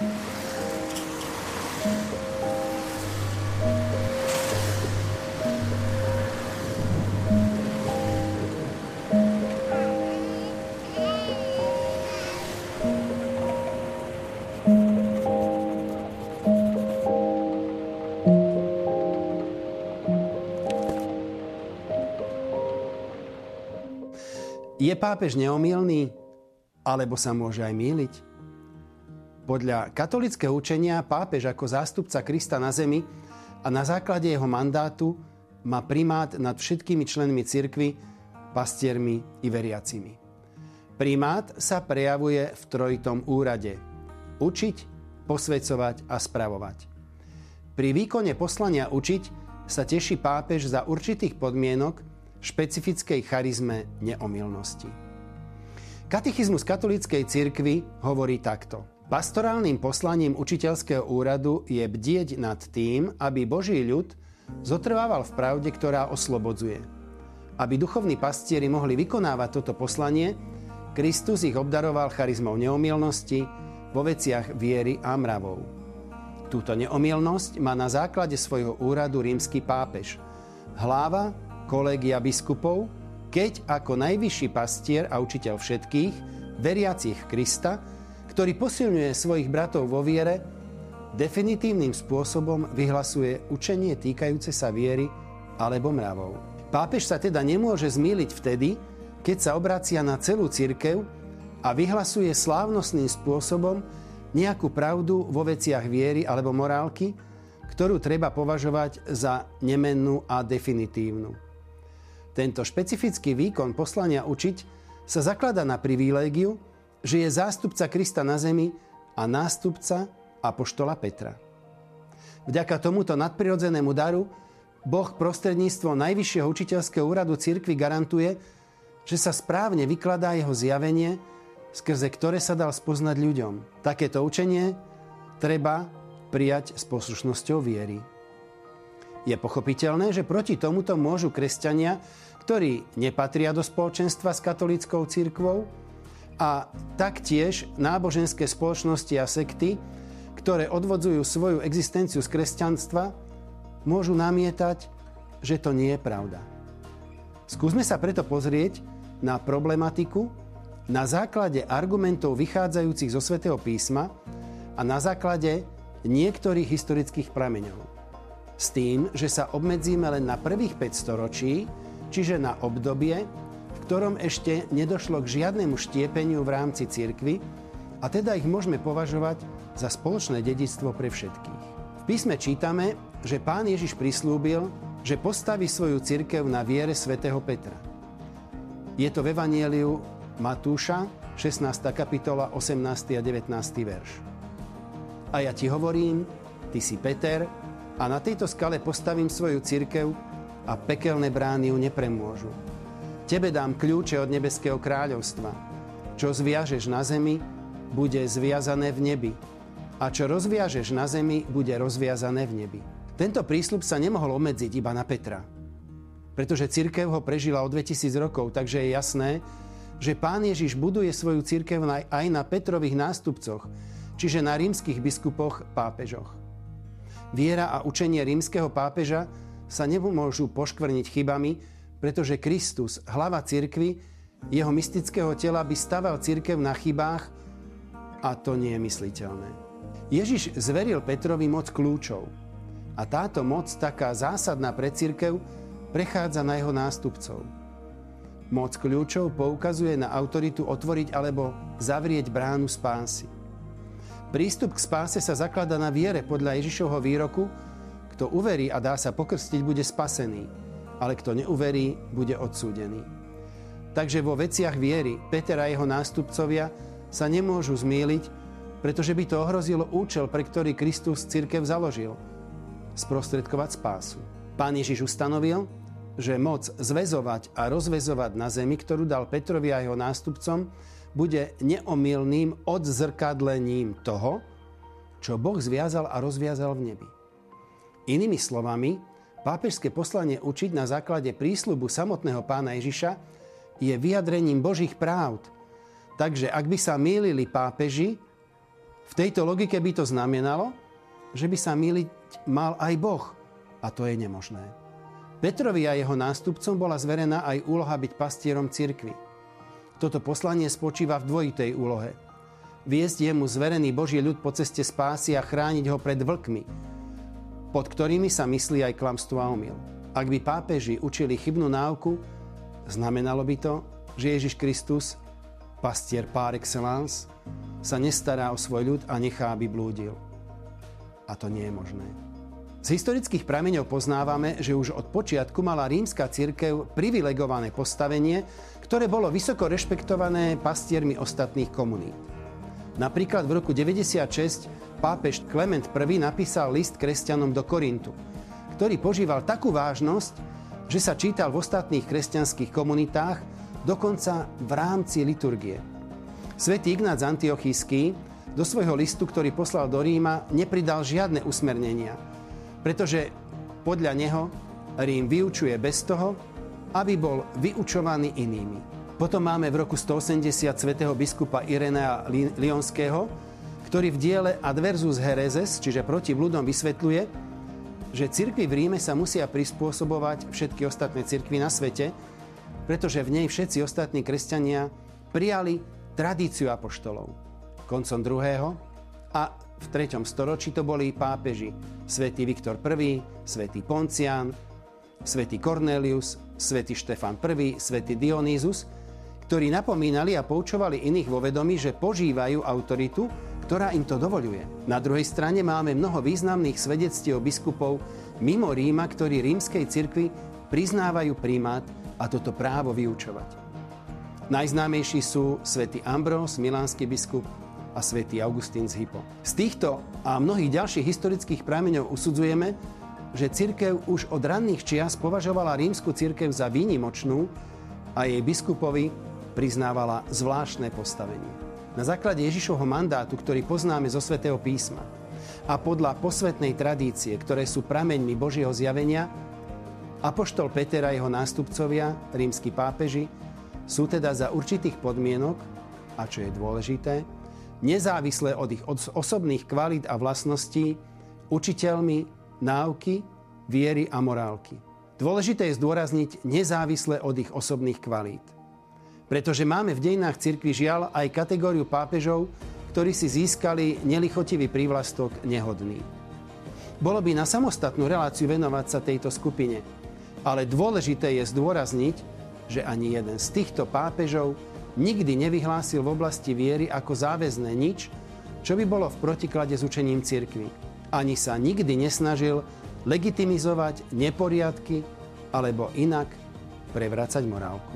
Je pápež neomilný? Alebo sa môže aj míliť? Podľa katolického učenia pápež ako zástupca Krista na zemi a na základe jeho mandátu má primát nad všetkými členmi cirkvy, pastiermi i veriacimi. Primát sa prejavuje v trojitom úrade. Učiť, posvedcovať a spravovať. Pri výkone poslania učiť sa teší pápež za určitých podmienok, špecifickej charizme neomilnosti. Katechizmus katolíckej cirkvi hovorí takto. Pastorálnym poslaním učiteľského úradu je bdieť nad tým, aby Boží ľud zotrvával v pravde, ktorá oslobodzuje. Aby duchovní pastieri mohli vykonávať toto poslanie, Kristus ich obdaroval charizmou neomilnosti vo veciach viery a mravov. Túto neomilnosť má na základe svojho úradu rímsky pápež. Hlava kolégia biskupov, keď ako najvyšší pastier a učiteľ všetkých, veriacich Krista, ktorý posilňuje svojich bratov vo viere, definitívnym spôsobom vyhlasuje učenie týkajúce sa viery alebo mravov. Pápež sa teda nemôže zmýliť vtedy, keď sa obracia na celú cirkev a vyhlasuje slávnostným spôsobom nejakú pravdu vo veciach viery alebo morálky, ktorú treba považovať za nemennú a definitívnu. Tento špecifický výkon poslania učiť sa zaklada na privilégiu, že je zástupca Krista na zemi a nástupca Apoštola Petra. Vďaka tomuto nadprirodzenému daru Boh prostredníctvom Najvyššieho učiteľského úradu cirkvi garantuje, že sa správne vykladá jeho zjavenie, skrze ktoré sa dal spoznať ľuďom. Takéto učenie treba prijať s poslušnosťou viery. Je pochopiteľné, že proti tomuto môžu kresťania, ktorí nepatria do spoločenstva s katolíckou církvou a taktiež náboženské spoločnosti a sekty, ktoré odvodzujú svoju existenciu z kresťanstva, môžu namietať, že to nie je pravda. Skúsme sa preto pozrieť na problematiku na základe argumentov vychádzajúcich zo svätého písma a na základe niektorých historických prameňov s tým, že sa obmedzíme len na prvých 5 storočí, čiže na obdobie, ktorom ešte nedošlo k žiadnemu štiepeniu v rámci cirkvy a teda ich môžeme považovať za spoločné dedictvo pre všetkých. V písme čítame, že pán Ježiš prislúbil, že postaví svoju cirkev na viere svätého Petra. Je to v Evanieliu Matúša, 16. kapitola, 18. a 19. verš. A ja ti hovorím, ty si Peter, a na tejto skale postavím svoju cirkev a pekelné brány ju nepremôžu. Tebe dám kľúče od nebeského kráľovstva. Čo zviažeš na zemi, bude zviazané v nebi. A čo rozviažeš na zemi, bude rozviazané v nebi. Tento prísľub sa nemohol obmedziť iba na Petra. Pretože cirkev ho prežila o 2000 rokov, takže je jasné, že pán Ježiš buduje svoju cirkev aj na Petrových nástupcoch, čiže na rímskych biskupoch pápežoch. Viera a učenie rímskeho pápeža sa nemôžu poškvrniť chybami, pretože Kristus, hlava cirkvy, jeho mystického tela by staval cirkev na chybách a to nie je mysliteľné. Ježiš zveril Petrovi moc kľúčov a táto moc, taká zásadná pre cirkev, prechádza na jeho nástupcov. Moc kľúčov poukazuje na autoritu otvoriť alebo zavrieť bránu spásy. Prístup k spáse sa zaklada na viere podľa Ježišovho výroku, kto uverí a dá sa pokrstiť, bude spasený, ale kto neuverí, bude odsúdený. Takže vo veciach viery Peter a jeho nástupcovia sa nemôžu zmýliť, pretože by to ohrozilo účel, pre ktorý Kristus církev založil – sprostredkovať spásu. Pán Ježiš ustanovil, že moc zväzovať a rozvezovať na zemi, ktorú dal Petrovi a jeho nástupcom, bude neomilným odzrkadlením toho, čo Boh zviazal a rozviazal v nebi. Inými slovami, pápežské poslanie učiť na základe prísľubu samotného pána Ježiša je vyjadrením Božích práv. Takže ak by sa mýlili pápeži, V tejto logike by to znamenalo, že by sa miliť mal aj Boh. A to je nemožné. Petrovi a jeho nástupcom bola zverená aj úloha byť pastierom cirkvy. Toto poslanie spočíva v dvojitej úlohe. Viesť jemu zverený Boží ľud po ceste spásy a chrániť ho pred vlkmi, pod ktorými sa myslí aj klamstvo a omyl. Ak by pápeži učili chybnú náuku, znamenalo by to, že Ježiš Kristus, pastier par excellence, sa nestará o svoj ľud a nechá, aby blúdil. A to nie je možné. Z historických prameňov poznávame, že už od počiatku mala rímska církev privilegované postavenie, ktoré bolo vysoko rešpektované pastiermi ostatných komunít. Napríklad v roku 96 pápež Klement I napísal list kresťanom do Korintu, ktorý požíval takú vážnosť, že sa čítal v ostatných kresťanských komunitách, dokonca v rámci liturgie. Svetý Ignác Antiochísky do svojho listu, ktorý poslal do Ríma, nepridal žiadne usmernenia, pretože podľa neho Rím vyučuje bez toho, aby bol vyučovaný inými. Potom máme v roku 180 svätého biskupa Irenea Lionského, ktorý v diele Adversus Hereses, čiže proti bludom, vysvetľuje, že cirkvi v Ríme sa musia prispôsobovať všetky ostatné cirkvy na svete, pretože v nej všetci ostatní kresťania prijali tradíciu apoštolov. Koncom druhého a v 3. storočí to boli pápeži svätý Viktor I, svätý Poncián, svätý Cornelius, svätý Štefan I, svätý Dionýzus, ktorí napomínali a poučovali iných vo vedomí, že požívajú autoritu, ktorá im to dovoluje. Na druhej strane máme mnoho významných svedectiev biskupov mimo Ríma, ktorí rímskej cirkvi priznávajú primát a toto právo vyučovať. Najznámejší sú svätý Ambrós, milánsky biskup a svätý Augustín z Hypo. Z týchto a mnohých ďalších historických prameňov usudzujeme, že cirkev už od ranných čias považovala rímsku cirkev za výnimočnú a jej biskupovi priznávala zvláštne postavenie. Na základe Ježišovho mandátu, ktorý poznáme zo svätého písma a podľa posvetnej tradície, ktoré sú prameňmi Božieho zjavenia, Apoštol Peter a jeho nástupcovia, rímsky pápeži, sú teda za určitých podmienok, a čo je dôležité, nezávisle od ich osobných kvalít a vlastností, učiteľmi náuky, viery a morálky. Dôležité je zdôrazniť nezávisle od ich osobných kvalít. Pretože máme v dejinách cirkvi žiaľ aj kategóriu pápežov, ktorí si získali nelichotivý prívlastok nehodný. Bolo by na samostatnú reláciu venovať sa tejto skupine, ale dôležité je zdôrazniť, že ani jeden z týchto pápežov nikdy nevyhlásil v oblasti viery ako záväzné nič, čo by bolo v protiklade s učením cirkvy. Ani sa nikdy nesnažil legitimizovať neporiadky alebo inak prevracať morálku.